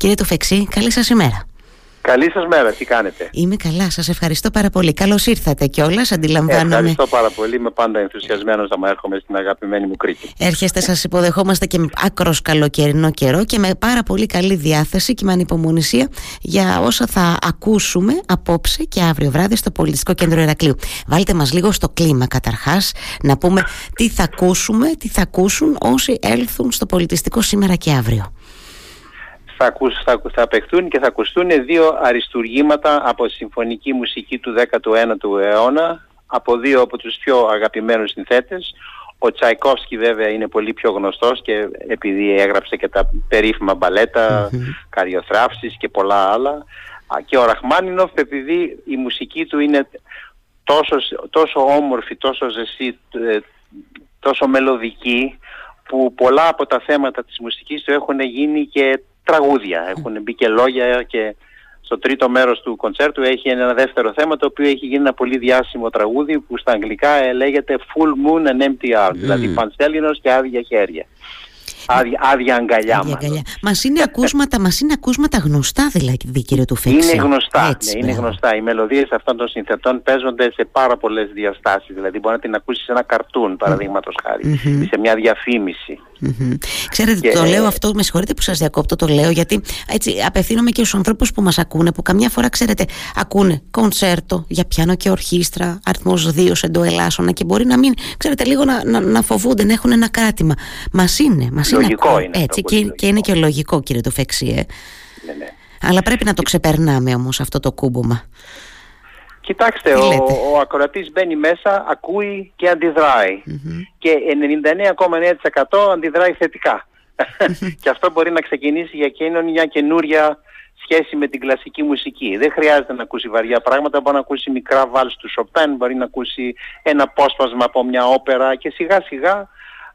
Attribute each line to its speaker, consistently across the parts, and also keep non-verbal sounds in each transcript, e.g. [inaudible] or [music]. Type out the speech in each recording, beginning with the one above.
Speaker 1: Κύριε Τουφεξή, καλή σας ημέρα.
Speaker 2: Καλή σας μέρα, τι κάνετε;
Speaker 1: Είμαι καλά, σας ευχαριστώ πάρα πολύ. Καλώς ήρθατε κιόλας, αντιλαμβάνομαι.
Speaker 2: Ευχαριστώ πάρα πολύ, είμαι πάντα ενθουσιασμένος να μου έρχομαι στην αγαπημένη μου Κρήτη.
Speaker 1: Έρχεστε, σας υποδεχόμαστε και με άκρος καλοκαιρινό καιρό και με πάρα πολύ καλή διάθεση και με ανυπομονησία για όσα θα ακούσουμε απόψε και αύριο βράδυ στο Πολιτιστικό Κέντρο Ηρακλείου. Βάλτε μας λίγο στο κλίμα καταρχάς, να πούμε τι θα ακούσουμε, τι θα ακούσουν όσοι έλθουν στο Πολιτιστικό σήμερα και αύριο
Speaker 2: θα, ακούς, θα, θα παιχτούν και θα ακουστούν δύο αριστουργήματα από συμφωνική μουσική του 19ου αιώνα από δύο από τους πιο αγαπημένους συνθέτες. Ο Τσαϊκόφσκι βέβαια είναι πολύ πιο γνωστός και επειδή έγραψε και τα περίφημα μπαλέτα, καριοθράφσεις και πολλά άλλα. Και ο Ραχμάνινοφ επειδή η μουσική του είναι τόσο, τόσο όμορφη, τόσο ζεσί, ε, τόσο μελωδική που πολλά από τα θέματα της μουσικής του έχουν γίνει και τραγούδια. Έχουν μπει και λόγια και στο τρίτο μέρος του κοντσέρτου έχει ένα δεύτερο θέμα το οποίο έχει γίνει ένα πολύ διάσημο τραγούδι που στα αγγλικά λέγεται Full Moon and Empty Arms, δηλαδή πανσέλινος και άδεια χέρια. Άδεια, άδεια αγκαλιά
Speaker 1: μας. είναι, ακούσματα, μας είναι ακούσματα γνωστά δηλαδή κύριε του Φέξη.
Speaker 2: Είναι γνωστά, Έτσι, ναι, είναι γνωστά. Οι μελωδίες αυτών των συνθετών παίζονται σε πάρα πολλές διαστάσεις. Δηλαδή μπορεί να την ακούσεις σε ένα καρτούν παραδείγματος χάρη ή σε μια διαφήμιση.
Speaker 1: Mm-hmm. Ξέρετε, και... το λέω αυτό, με συγχωρείτε που σας διακόπτω, το λέω γιατί έτσι απευθύνομαι και στους ανθρώπους που μας ακούνε, που καμιά φορά, ξέρετε, ακούνε κονσέρτο για πιάνο και ορχήστρα, αριθμός 2 σε εντοελάσσονα και μπορεί να μην, ξέρετε, λίγο να, να, να φοβούνται, να έχουν ένα κράτημα. Μας είναι, μας είναι.
Speaker 2: Λογικό είναι.
Speaker 1: Έτσι, και, και είναι και λογικό, κύριε Τουφεξιέ. Ναι, ναι. Αλλά πρέπει να το ξεπερνάμε όμως αυτό το κούμπομα.
Speaker 2: Κοιτάξτε, ο, ο ακροατής μπαίνει μέσα, ακούει και αντιδραει Και 99,9% αντιδράει θετικά. [laughs] και αυτό μπορεί να ξεκινήσει για εκείνον μια καινούρια σχέση με την κλασική μουσική. Δεν χρειάζεται να ακούσει βαριά πράγματα, μπορεί να ακούσει μικρά βάλς του Σοπέν, μπορεί να ακούσει ένα απόσπασμα από μια όπερα και σιγά σιγά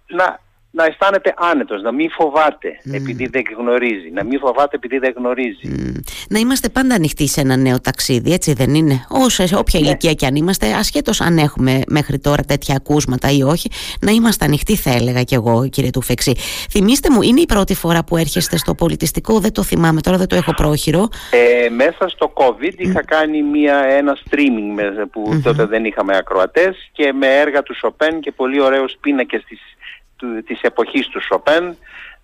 Speaker 2: να να αισθάνεται άνετος, να μην φοβάται επειδή δεν γνωρίζει, να μην φοβάται επειδή δεν γνωρίζει.
Speaker 1: Να είμαστε πάντα ανοιχτοί σε ένα νέο ταξίδι, έτσι δεν είναι; Όσο, όποια ναι. ηλικία και αν είμαστε, ασχέτως αν έχουμε μέχρι τώρα τέτοια ακούσματα ή όχι, να είμαστε ανοιχτοί θα έλεγα κι εγώ κύριε Τουφεξή. Θυμήστε μου, είναι η πρώτη φορά που έρχεστε στο πολιτιστικό, δεν το θυμάμαι τώρα, δεν το έχω πρόχειρο.
Speaker 2: Ε, μέσα στο COVID είχα κάνει μια, ένα streaming που τότε δεν είχαμε ακροατές και με έργα του Σοπέν και πολύ ωραίους πίνακες της του, της εποχής του Σοπέν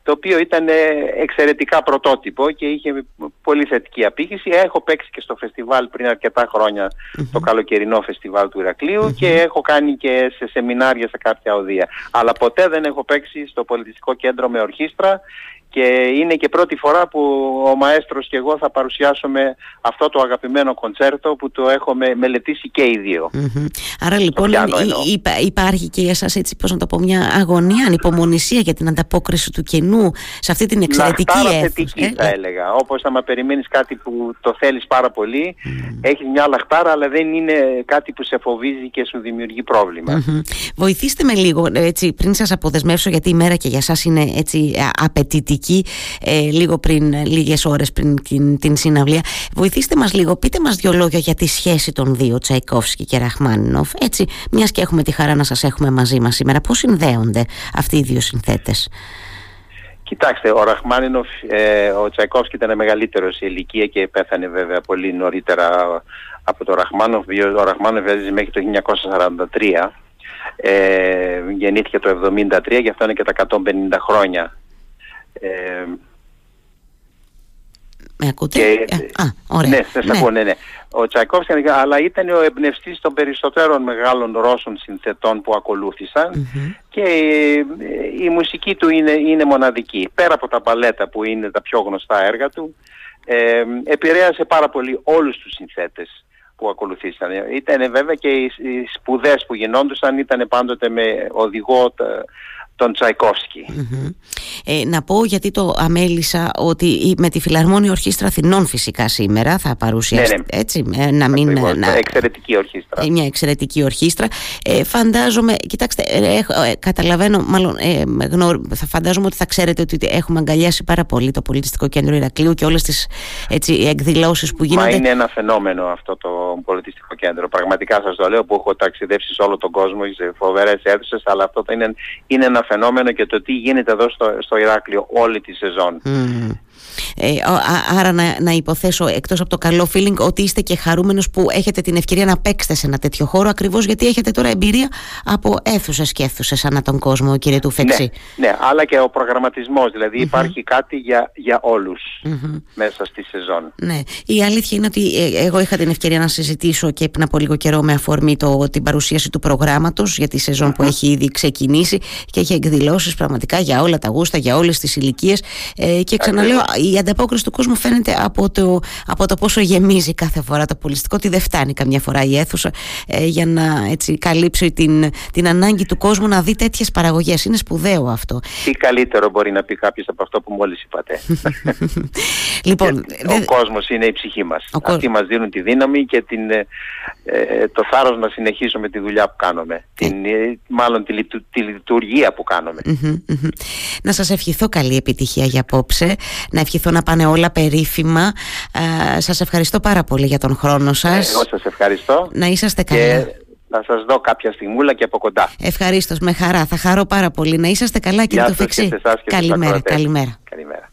Speaker 2: το οποίο ήταν ε, εξαιρετικά πρωτότυπο και είχε πολύ θετική απήχηση. Έχω παίξει και στο φεστιβάλ πριν αρκετά το καλοκαιρινό φεστιβάλ του ηρακλειου και έχω κάνει και σε σεμινάρια σε κάποια οδεία. Αλλά ποτέ δεν έχω παίξει στο πολιτιστικό κέντρο με ορχήστρα και είναι και πρώτη φορά που ο μαέστρος και εγώ θα παρουσιάσουμε αυτό το αγαπημένο κοντσέρτο που το έχουμε μελετήσει και οι δυο
Speaker 1: Άρα λοιπόν υπάρχει και για εσάς έτσι πώς να το πω μια αγωνία, ανυπομονησία για την ανταπόκριση του κενού σε αυτή την εξαιρετική αίθουσα.
Speaker 2: θετική ε; θα έλεγα. Όπως άμα περιμένεις κάτι που το θέλεις πάρα πολύ, mm. έχεις μια λαχτάρα αλλά δεν είναι κάτι που σε φοβίζει και σου δημιουργεί πρόβλημα.
Speaker 1: Βοηθήστε με λίγο έτσι, πριν σας αποδεσμεύσω γιατί η μέρα και για σας είναι έτσι απαιτητική ε, λίγο πριν, λίγες ώρες πριν την, την συναυλία. Βοηθήστε μας λίγο, πείτε μας δυο λόγια για τη σχέση των δύο, Τσαϊκόφσκι και Ραχμάνινοφ. Έτσι, μιας και έχουμε τη χαρά να σας έχουμε μαζί μας σήμερα, πώς συνδέονται αυτοί οι δύο συνθέτες;
Speaker 2: Κοιτάξτε, ο Ραχμάνινοφ, ε, ο Τσαϊκόφσκι ήταν μεγαλύτερος σε ηλικία και πέθανε βέβαια πολύ νωρίτερα από τον Ραχμάνοφ. Ο Ραχμάνοφ έζησε μέχρι το 1943. Ε, γεννήθηκε το 1973, γι' αυτό είναι και τα 150 χρόνια
Speaker 1: ε, με ακούτε; Και,
Speaker 2: ε, α, ωραία. Ναι, σας ναι. ακούω, ναι, ναι. Ο Τσαϊκόφσκι, αλλά ήταν ο εμπνευστής των περισσότερων μεγάλων Ρώσων συνθετών που ακολούθησαν και η, μουσική του είναι, είναι μοναδική. Πέρα από τα μπαλέτα που είναι τα πιο γνωστά έργα του, ε, επηρέασε πάρα πολύ όλους τους συνθέτες που ακολουθήσαν. Ήταν βέβαια και οι, οι σπουδές που γινόντουσαν ήταν πάντοτε με οδηγό τον τσαικοφσκι
Speaker 1: ε, να πω γιατί το αμέλησα ότι με τη Φιλαρμόνια Ορχήστρα Αθηνών φυσικά σήμερα θα παρουσιαστεί
Speaker 2: ναι, ναι.
Speaker 1: έτσι, ε, να μην...
Speaker 2: Να, εξαιρετική ορχήστρα.
Speaker 1: Ε, μια εξαιρετική ορχήστρα. Ε, φαντάζομαι, κοιτάξτε, ε, ε καταλαβαίνω, μάλλον γνω, θα φαντάζομαι ότι θα ξέρετε ότι έχουμε αγκαλιάσει πάρα πολύ το πολιτιστικό κέντρο Ηρακλείου και όλες τις έτσι, εκδηλώσεις που γίνονται.
Speaker 2: Μα είναι ένα φαινόμενο αυτό το πολιτιστικό κέντρο. Πραγματικά σας το λέω που έχω ταξιδέψει σε όλο τον κόσμο σε φοβερές αίθουσες, αλλά αυτό είναι, είναι ένα φαινόμενο και το τι γίνεται εδώ στο, στο Ηράκλειο όλη τη σεζόν.
Speaker 1: Ε, άρα να, να υποθέσω εκτός από το καλό feeling ότι είστε και χαρούμενος που έχετε την ευκαιρία να παίξετε σε ένα τέτοιο χώρο ακριβώς γιατί έχετε τώρα εμπειρία από αίθουσες και αίθουσες ανά τον κόσμο κύριε Τουφέξη.
Speaker 2: Ναι, ναι αλλά και ο προγραμματισμός δηλαδή υπάρχει κάτι για, για ολους μέσα στη σεζόν.
Speaker 1: Ναι, η αλήθεια είναι ότι ε, εγώ είχα την ευκαιρία να συζητήσω και πριν από λίγο καιρό με αφορμή το, την παρουσίαση του προγράμματος για τη σεζον που έχει ήδη ξεκινήσει και έχει εκδηλώσεις πραγματικά για όλα τα γούστα, για όλες τις ηλικίες. Ε, και ξαναλέω η ανταπόκριση του κόσμου φαίνεται από το, από το πόσο γεμίζει κάθε φορά το πολιστικό ότι δεν φτάνει καμιά φορά η αίθουσα ε, για να έτσι, καλύψει την, την ανάγκη του κόσμου να δει τέτοιες παραγωγές. Είναι σπουδαίο αυτό.
Speaker 2: Τι καλύτερο μπορεί να πει κάποιος από αυτό που μόλις είπατε. [laughs]
Speaker 1: λοιπόν,
Speaker 2: ο κόσμος είναι η ψυχή μας. Αυτοί μας δίνουν τη δύναμη και την, ε, ε, το θάρρος να συνεχίσουμε τη δουλειά που κάνουμε. Την, μάλλον τη, τη, λειτουργία που κάνουμε.
Speaker 1: Να σας ευχηθώ καλή επιτυχία για απόψε. Να ευχηθώ να πάνε όλα περίφημα. Ε, σας ευχαριστώ πάρα πολύ για τον χρόνο σας.
Speaker 2: Εγώ σας ευχαριστώ.
Speaker 1: Να είσαστε καλά.
Speaker 2: Και να σας δω κάποια στιγμούλα και από κοντά.
Speaker 1: Ευχαρίστως, με χαρά. Θα χαρώ πάρα πολύ. Να είσαστε καλά κύριε Τουφεξή.
Speaker 2: Καλημέρα, καλημέρα. Καλημέρα.